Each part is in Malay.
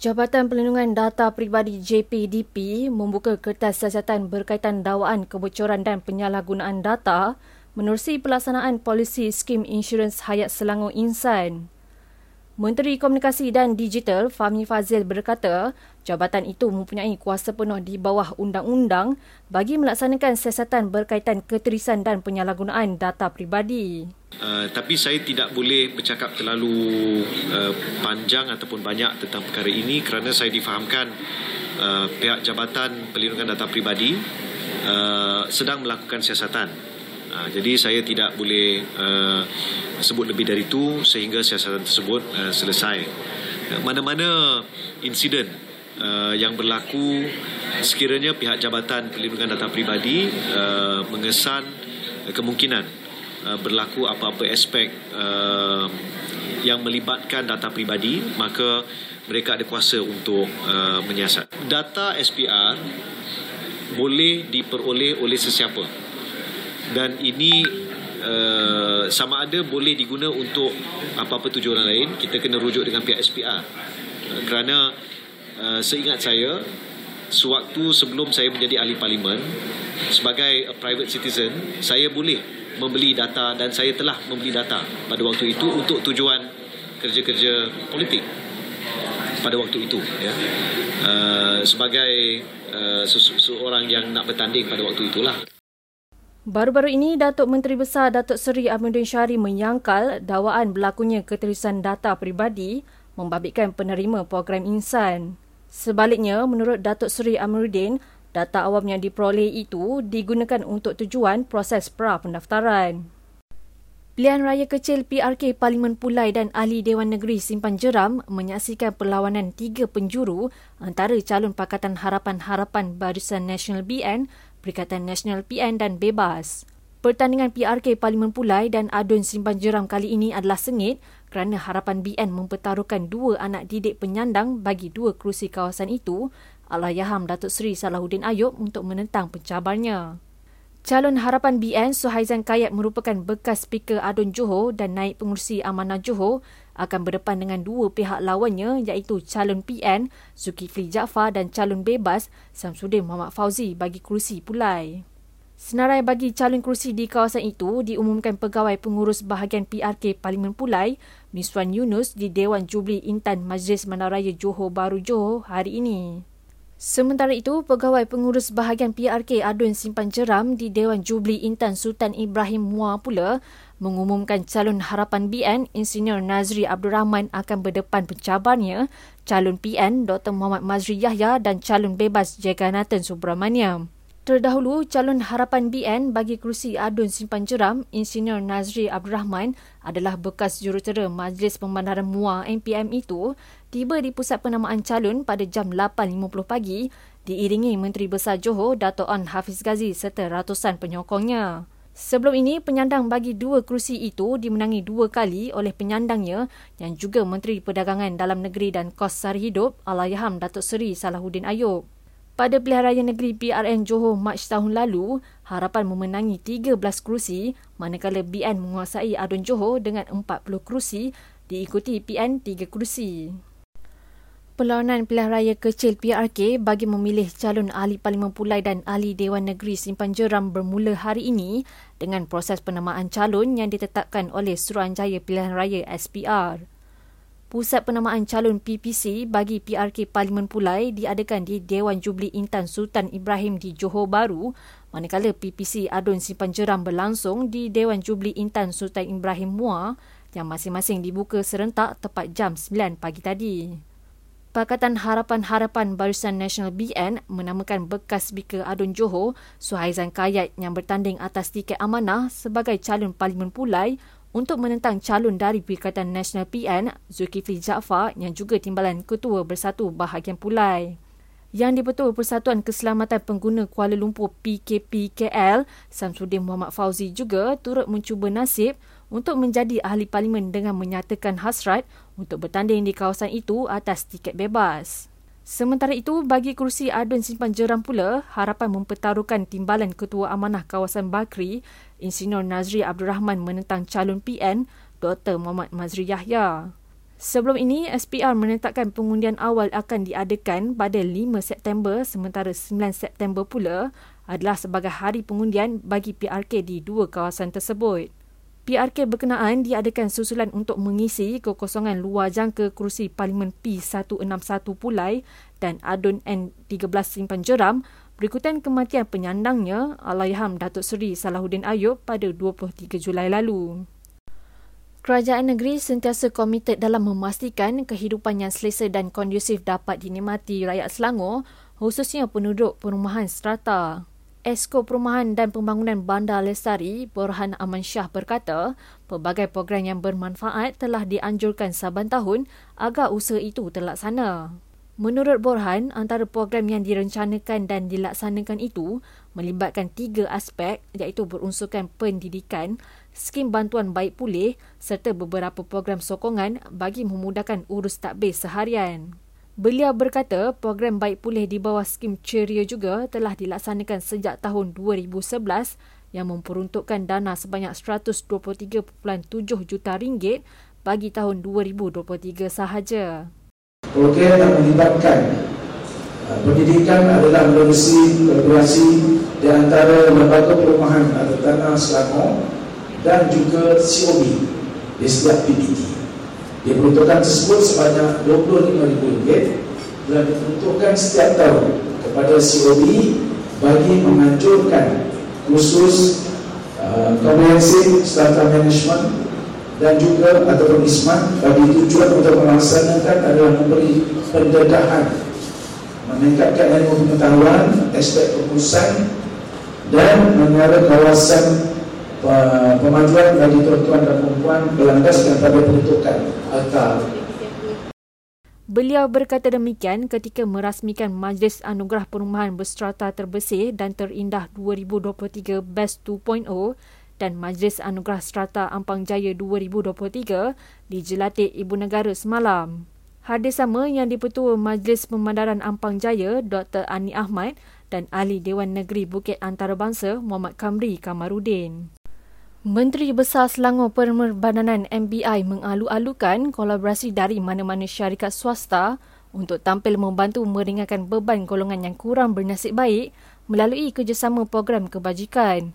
Jabatan Perlindungan Data Pribadi JPDP membuka kertas siasatan berkaitan dakwaan kebocoran dan penyalahgunaan data menerusi pelaksanaan polisi skim insurans Hayat Selangor Insan. Menteri Komunikasi dan Digital Fahmi Fazil berkata, jabatan itu mempunyai kuasa penuh di bawah undang-undang bagi melaksanakan siasatan berkaitan keterisan dan penyalahgunaan data pribadi. Uh, tapi saya tidak boleh bercakap terlalu uh, panjang ataupun banyak tentang perkara ini kerana saya difahamkan uh, pihak Jabatan Perlindungan Data Pribadi uh, sedang melakukan siasatan Uh, jadi saya tidak boleh uh, sebut lebih dari itu sehingga siasatan tersebut uh, selesai. Mana-mana insiden uh, yang berlaku sekiranya pihak Jabatan Perlindungan Data Pribadi uh, mengesan kemungkinan uh, berlaku apa-apa aspek uh, yang melibatkan data pribadi maka mereka ada kuasa untuk uh, menyiasat. Data SPR boleh diperoleh oleh sesiapa dan ini uh, sama ada boleh diguna untuk apa-apa tujuan lain kita kena rujuk dengan pihak SPR uh, kerana uh, seingat saya sewaktu sebelum saya menjadi ahli parlimen sebagai a private citizen saya boleh membeli data dan saya telah membeli data pada waktu itu untuk tujuan kerja-kerja politik pada waktu itu ya uh, sebagai uh, seseorang yang nak bertanding pada waktu itulah Baru-baru ini, Datuk Menteri Besar Datuk Seri Ahmadin Syari menyangkal dakwaan berlakunya keterusan data peribadi membabitkan penerima program insan. Sebaliknya, menurut Datuk Seri Ahmadin, data awam yang diperoleh itu digunakan untuk tujuan proses pra-pendaftaran. Pilihan Raya Kecil PRK Parlimen Pulai dan Ahli Dewan Negeri Simpan Jeram menyaksikan perlawanan tiga penjuru antara calon Pakatan Harapan-Harapan Barisan Nasional BN Perikatan Nasional PN dan Bebas. Pertandingan PRK Parlimen Pulai dan Adun Simpan Jeram kali ini adalah sengit kerana harapan BN mempertaruhkan dua anak didik penyandang bagi dua kerusi kawasan itu, Allahyarham Datuk Seri Salahuddin Ayub untuk menentang pencabarnya. Calon harapan BN Suhaizan Kayat merupakan bekas speaker Adun Johor dan naik pengurusi Amanah Johor akan berdepan dengan dua pihak lawannya iaitu calon PN Zulkifli Jaafar dan calon bebas Samsudin Muhammad Fauzi bagi kerusi Pulai. Senarai bagi calon kerusi di kawasan itu diumumkan pegawai pengurus bahagian PRK Parlimen Pulai Miswan Yunus di Dewan Jubli Intan Majlis Manaraya Johor Baru Johor hari ini. Sementara itu, pegawai pengurus bahagian PRK Adun Simpan Jeram di Dewan Jubli Intan Sultan Ibrahim Mua pula mengumumkan calon harapan BN Insinyur Nazri Abdul Rahman akan berdepan pencabarnya calon PN Dr. Muhammad Mazri Yahya dan calon bebas Jagannathan Subramaniam. Terdahulu, calon harapan BN bagi kerusi Adun Simpan Jeram, Insinyur Nazri Abdul Rahman adalah bekas jurutera Majlis Pembandaran MUA NPM itu tiba di pusat penamaan calon pada jam 8.50 pagi diiringi Menteri Besar Johor Dato' An Hafiz Ghazi serta ratusan penyokongnya. Sebelum ini, penyandang bagi dua kerusi itu dimenangi dua kali oleh penyandangnya yang juga Menteri Perdagangan Dalam Negeri dan Kos Sari Hidup Allahyarham Datuk Seri Salahuddin Ayub. Pada pilihan raya negeri PRN Johor Mac tahun lalu, harapan memenangi 13 kerusi manakala BN menguasai Adun Johor dengan 40 kerusi diikuti PN 3 kerusi. Perlawanan pilihan raya kecil PRK bagi memilih calon ahli Parlimen Pulai dan ahli Dewan Negeri Simpan Jeram bermula hari ini dengan proses penamaan calon yang ditetapkan oleh Suruhanjaya Pilihan Raya SPR. Pusat penamaan calon PPC bagi PRK Parlimen Pulai diadakan di Dewan Jubli Intan Sultan Ibrahim di Johor Bahru manakala PPC Adun Simpan Jeram berlangsung di Dewan Jubli Intan Sultan Ibrahim Mua yang masing-masing dibuka serentak tepat jam 9 pagi tadi. Pakatan Harapan-Harapan Barisan Nasional BN menamakan bekas speaker Adun Johor, Suhaizan Kayat yang bertanding atas tiket amanah sebagai calon Parlimen Pulai untuk menentang calon dari Perikatan Nasional PN, Zulkifli Jaafar yang juga timbalan Ketua Bersatu Bahagian Pulai. Yang di-Betul Persatuan Keselamatan Pengguna Kuala Lumpur PKPKL, Samsudin Muhammad Fauzi juga turut mencuba nasib untuk menjadi ahli parlimen dengan menyatakan hasrat untuk bertanding di kawasan itu atas tiket bebas. Sementara itu, bagi kerusi Adun Simpan Jeram pula, harapan mempertaruhkan timbalan Ketua Amanah Kawasan Bakri, Insinyur Nazri Abdul Rahman menentang calon PN, Dr. Muhammad Mazri Yahya. Sebelum ini, SPR menetapkan pengundian awal akan diadakan pada 5 September sementara 9 September pula adalah sebagai hari pengundian bagi PRK di dua kawasan tersebut. PRK berkenaan diadakan susulan untuk mengisi kekosongan luar jangka kerusi Parlimen P161 Pulai dan Adun N13 Simpan Jeram berikutan kematian penyandangnya Allahyarham Datuk Seri Salahuddin Ayub pada 23 Julai lalu. Kerajaan negeri sentiasa komited dalam memastikan kehidupan yang selesa dan kondusif dapat dinikmati rakyat Selangor, khususnya penduduk perumahan strata. Esko Perumahan dan Pembangunan Bandar Lestari, Borhan Aman Shah berkata, pelbagai program yang bermanfaat telah dianjurkan saban tahun agar usaha itu terlaksana. Menurut Borhan, antara program yang direncanakan dan dilaksanakan itu melibatkan tiga aspek iaitu berunsurkan pendidikan, skim bantuan baik pulih serta beberapa program sokongan bagi memudahkan urus takbir seharian. Beliau berkata program baik pulih di bawah skim ceria juga telah dilaksanakan sejak tahun 2011 yang memperuntukkan dana sebanyak 123.7 juta ringgit bagi tahun 2023 sahaja program yang melibatkan uh, pendidikan adalah melalui kolaborasi di antara lembaga perumahan atau tanah Selangor dan juga COB di setiap PPT. Diperuntukkan tersebut sebanyak RM25,000 dan diperuntukkan setiap tahun kepada COB bagi menganjurkan khusus uh, comprehensive strata management dan juga ataupun ismat bagi tujuan untuk melaksanakan adalah memberi pendedahan meningkatkan ilmu pengetahuan aspek keputusan dan mengarah kawasan uh, pemajuan bagi tuan-tuan dan perempuan berlandaskan pada peruntukan atau Beliau berkata demikian ketika merasmikan Majlis Anugerah Perumahan Berstrata Terbersih dan Terindah 2023 Best 2.0 dan Majlis Anugerah Strata Ampang Jaya 2023 di Jelatik Ibu Negara semalam. Hadis sama yang dipertua Majlis Pemandaran Ampang Jaya Dr. Ani Ahmad dan Ahli Dewan Negeri Bukit Antarabangsa Muhammad Kamri Kamarudin. Menteri Besar Selangor Pemerbadanan MBI mengalu-alukan kolaborasi dari mana-mana syarikat swasta untuk tampil membantu meringankan beban golongan yang kurang bernasib baik melalui kerjasama program kebajikan.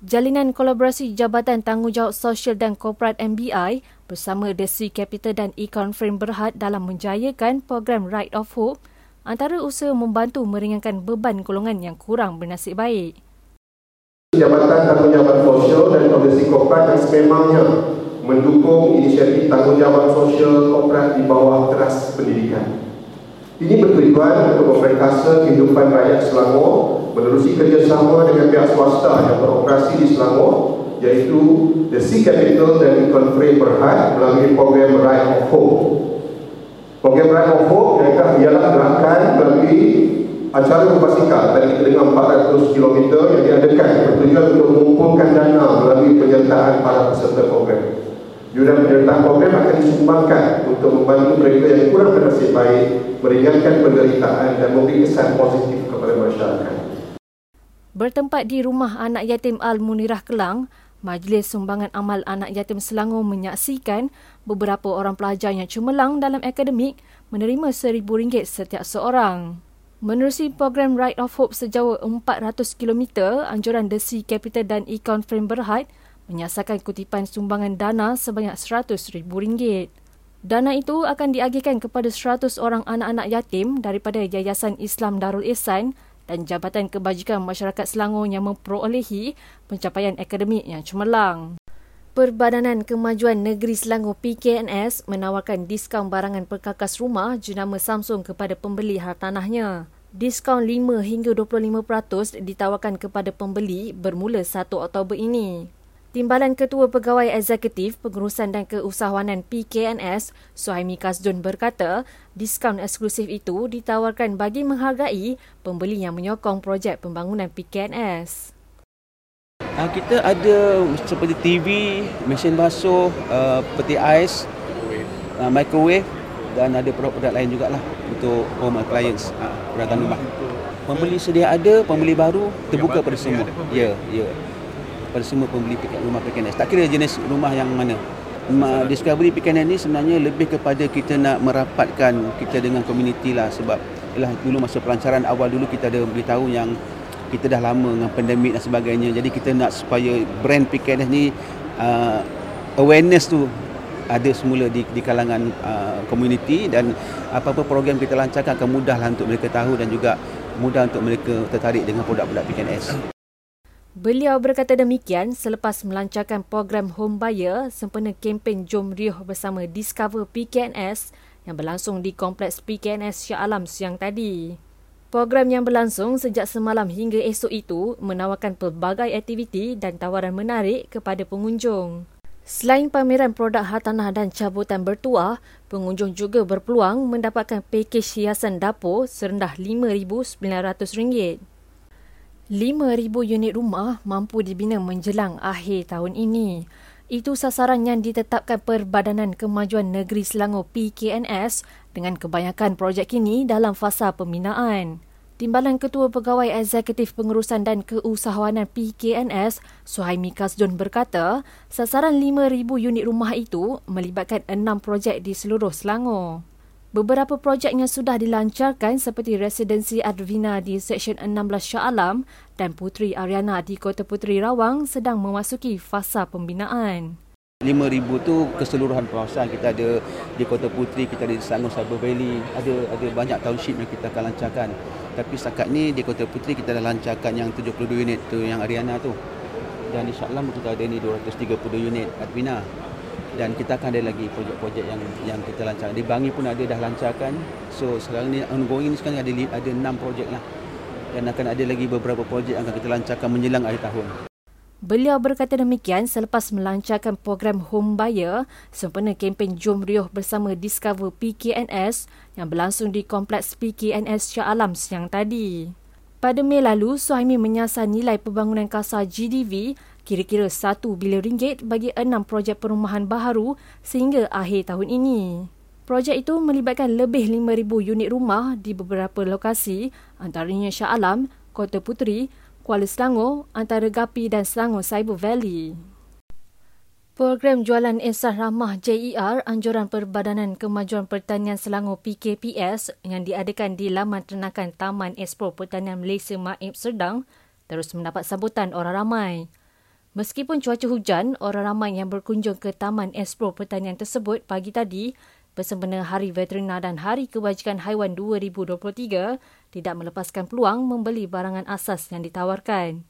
Jalinan kolaborasi Jabatan Tanggungjawab Sosial dan Korporat MBI bersama Sea Capital dan Econ Frame berhad dalam menjayakan program Right of Hope antara usaha membantu meringankan beban golongan yang kurang bernasib baik. Jabatan Tanggungjawab Dan Komisi Korporat yang sememangnya mendukung inisiatif tanggungjawab sosial korporat di bawah teras pendidikan. Ini bertujuan untuk memperkasa kehidupan rakyat Selangor menerusi kerjasama dengan pihak swasta yang beroperasi di Selangor iaitu The Sea Capital dan Econ Free Berhad melalui program Right of Hope. Program Right of Hope ialah gerakan melalui acara berbasikal dari dengan 400 km yang diadakan bertujuan untuk mengumpulkan dana melalui penyertaan para peserta program. Yuran penyertaan program akan disumbangkan untuk membantu mereka yang kurang bernasib baik meringankan penderitaan dan memberi kesan positif kepada masyarakat. Bertempat di rumah anak yatim Al-Munirah Kelang, Majlis Sumbangan Amal Anak Yatim Selangor menyaksikan beberapa orang pelajar yang cemerlang dalam akademik menerima RM1,000 setiap seorang. Menerusi program Right of Hope sejauh 400 km, anjuran The Sea Capital dan Econ Frame Berhad menyasarkan kutipan sumbangan dana sebanyak RM100,000. Dana itu akan diagihkan kepada 100 orang anak-anak yatim daripada Yayasan Islam Darul Ihsan dan Jabatan Kebajikan Masyarakat Selangor yang memperolehi pencapaian akademik yang cemerlang. Perbadanan Kemajuan Negeri Selangor PKNS menawarkan diskaun barangan perkakas rumah jenama Samsung kepada pembeli hartanahnya. Diskaun 5 hingga 25% ditawarkan kepada pembeli bermula 1 Oktober ini. Timbalan Ketua Pegawai Eksekutif Pengurusan dan Keusahawanan PKNS, Suhaimi Kasdun berkata, diskaun eksklusif itu ditawarkan bagi menghargai pembeli yang menyokong projek pembangunan PKNS. Uh, kita ada seperti TV, mesin basuh, uh, peti ais, uh, microwave dan ada produk-produk lain juga lah untuk home appliance, uh, peralatan rumah. Pembeli sedia ada, pembeli baru terbuka pada semua. Ya, ya pada semua pembeli rumah PKNS. Tak kira jenis rumah yang mana. Discovery PKN ni sebenarnya lebih kepada kita nak merapatkan kita dengan komuniti lah sebab ialah dulu masa pelancaran awal dulu kita ada beritahu yang kita dah lama dengan pandemik dan sebagainya jadi kita nak supaya brand PKNS ni uh, awareness tu ada semula di, di kalangan uh, komuniti uh, dan apa-apa program kita lancarkan akan mudah lah untuk mereka tahu dan juga mudah untuk mereka tertarik dengan produk-produk PKNS. Beliau berkata demikian selepas melancarkan program Home Buyer sempena kempen Jom Riuh bersama Discover PKNS yang berlangsung di Kompleks PKNS Shah Alam siang tadi. Program yang berlangsung sejak semalam hingga esok itu menawarkan pelbagai aktiviti dan tawaran menarik kepada pengunjung. Selain pameran produk hartanah dan cabutan bertuah, pengunjung juga berpeluang mendapatkan pakej hiasan dapur serendah RM5,900. 5,000 unit rumah mampu dibina menjelang akhir tahun ini. Itu sasaran yang ditetapkan Perbadanan Kemajuan Negeri Selangor PKNS dengan kebanyakan projek kini dalam fasa pembinaan. Timbalan Ketua Pegawai Eksekutif Pengurusan dan Keusahawanan PKNS, Suhaimi Kasdun berkata, sasaran 5,000 unit rumah itu melibatkan enam projek di seluruh Selangor. Beberapa projek yang sudah dilancarkan seperti Residensi Advina di Seksyen 16 Shah Alam dan Putri Ariana di Kota Puteri Rawang sedang memasuki fasa pembinaan. 5,000 tu keseluruhan kawasan kita ada di Kota Puteri, kita ada di Selangor Cyber Valley, ada ada banyak township yang kita akan lancarkan. Tapi setakat ni di Kota Puteri kita dah lancarkan yang 72 unit tu yang Ariana tu. Dan insyaAllah kita ada ni 230 unit Advina dan kita akan ada lagi projek-projek yang yang kita lancarkan. Di Bangi pun ada dah lancarkan. So sekarang ni ongoing ni sekarang ada ada 6 projek lah. Dan akan ada lagi beberapa projek yang akan kita lancarkan menjelang akhir tahun. Beliau berkata demikian selepas melancarkan program Home Buyer sempena kempen Jom Riuh bersama Discover PKNS yang berlangsung di Kompleks PKNS Shah Alam siang tadi. Pada Mei lalu, Suhaimi menyasar nilai pembangunan kasar GDV kira-kira 1 bilion ringgit bagi enam projek perumahan baharu sehingga akhir tahun ini. Projek itu melibatkan lebih 5,000 unit rumah di beberapa lokasi antaranya Shah Alam, Kota Puteri, Kuala Selangor, Antara Gapi dan Selangor Cyber Valley. Program Jualan Esah Ramah JER Anjuran Perbadanan Kemajuan Pertanian Selangor PKPS yang diadakan di Laman Ternakan Taman Expo Pertanian Malaysia Maib Serdang terus mendapat sambutan orang ramai. Meskipun cuaca hujan, orang ramai yang berkunjung ke Taman Expo Pertanian tersebut pagi tadi bersempena Hari Veterina dan Hari Kebajikan Haiwan 2023 tidak melepaskan peluang membeli barangan asas yang ditawarkan.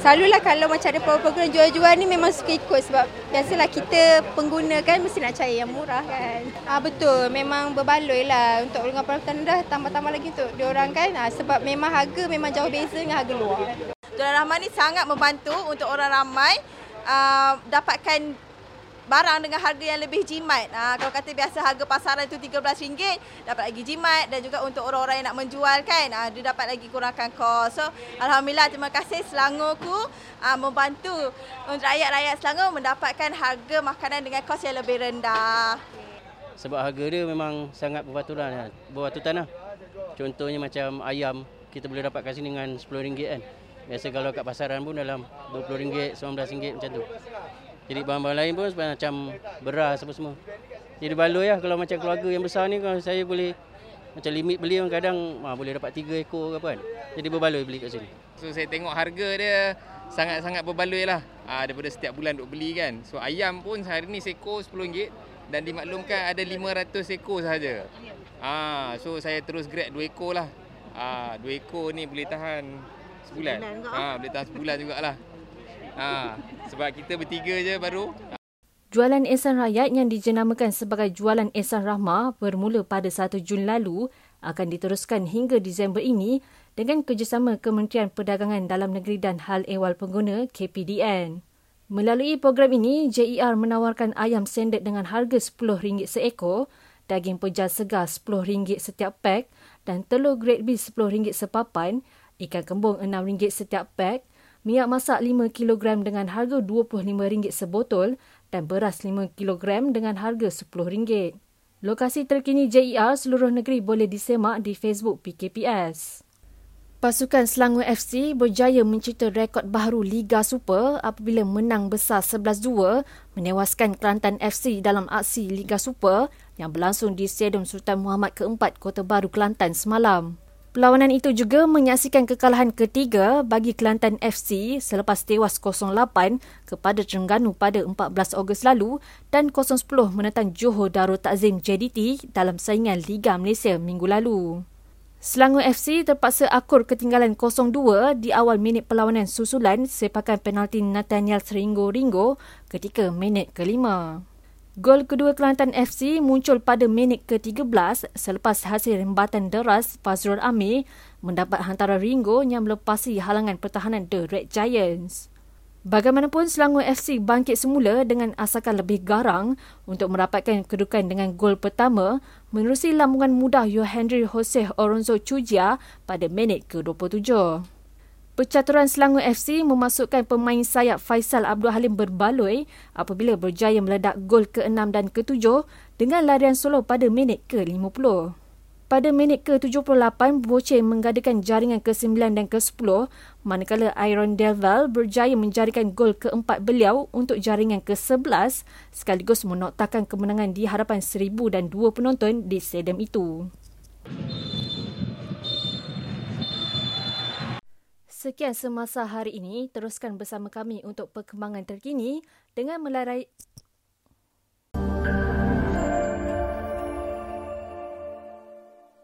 Selalulah kalau macam ada program jual-jual ni memang suka ikut sebab biasalah kita pengguna kan mesti nak cari yang murah kan. Ah betul, memang berbaloi lah untuk golongan peralatan dah tambah-tambah lagi untuk diorang kan ah, sebab memang harga memang jauh beza dengan harga luar. Jualan Rahman ni sangat membantu untuk orang ramai uh, dapatkan barang dengan harga yang lebih jimat. Uh, kalau kata biasa harga pasaran itu RM13, dapat lagi jimat dan juga untuk orang-orang yang nak menjual kan, uh, dia dapat lagi kurangkan kos. So, Alhamdulillah terima kasih Selangorku uh, membantu rakyat-rakyat Selangor mendapatkan harga makanan dengan kos yang lebih rendah. Sebab harga dia memang sangat berbaturan, berbatutan lah. Contohnya macam ayam, kita boleh dapat kat sini dengan RM10 kan. Biasa kalau kat pasaran pun dalam RM20, RM19 macam tu. Jadi bahan-bahan lain pun macam beras apa semua. Jadi baloi lah kalau macam keluarga yang besar ni kalau saya boleh macam limit beli kadang ha, boleh dapat 3 ekor ke apa kan. Jadi berbaloi beli kat sini. So saya tengok harga dia sangat-sangat berbaloi lah ha, daripada setiap bulan duk beli kan. So ayam pun hari ni seekor RM10 dan dimaklumkan ada 500 ekor sahaja. Ha, so saya terus grab 2 ekor lah. Ha, 2 ekor ni boleh tahan sebulan. Ha, boleh tahan sebulan jugalah. Ha, sebab kita bertiga je baru. Jualan Ehsan Rakyat yang dijenamakan sebagai Jualan Ehsan Rahmah bermula pada 1 Jun lalu akan diteruskan hingga Disember ini dengan kerjasama Kementerian Perdagangan Dalam Negeri dan Hal Ehwal Pengguna KPDN. Melalui program ini, JER menawarkan ayam sendet dengan harga RM10 seekor, daging pejar segar RM10 setiap pack dan telur grade B RM10 sepapan ikan kembung RM6 setiap pack, minyak masak 5 kg dengan harga RM25 sebotol dan beras 5 kg dengan harga RM10. Lokasi terkini JER seluruh negeri boleh disemak di Facebook PKPS. Pasukan Selangor FC berjaya mencipta rekod baru Liga Super apabila menang besar 11-2 menewaskan Kelantan FC dalam aksi Liga Super yang berlangsung di Stadium Sultan Muhammad keempat Kota Baru Kelantan semalam. Perlawanan itu juga menyaksikan kekalahan ketiga bagi Kelantan FC selepas tewas 0-8 kepada Terengganu pada 14 Ogos lalu dan 0-10 menentang Johor Darul Takzim JDT dalam saingan Liga Malaysia minggu lalu. Selangor FC terpaksa akur ketinggalan 0-2 di awal minit perlawanan susulan sepakan penalti Nathaniel Seringo Ringo ketika minit kelima. Gol kedua Kelantan FC muncul pada minit ke-13 selepas hasil rembatan deras Fazrul Amir mendapat hantaran Ringo yang melepasi halangan pertahanan The Red Giants. Bagaimanapun Selangor FC bangkit semula dengan asakan lebih garang untuk merapatkan kedudukan dengan gol pertama menerusi lambungan mudah Yohendri Jose Oronzo Chujia pada minit ke-27. Percaturan Selangor FC memasukkan pemain sayap Faisal Abdul Halim berbaloi apabila berjaya meledak gol ke-6 dan ke-7 dengan larian solo pada minit ke-50. Pada minit ke-78, Boche menggadakan jaringan ke-9 dan ke-10 manakala Iron Devil berjaya menjadikan gol keempat beliau untuk jaringan ke-11 sekaligus menoktakan kemenangan di hadapan 1,002 penonton di stadium itu. Sekian semasa hari ini, teruskan bersama kami untuk perkembangan terkini dengan melarai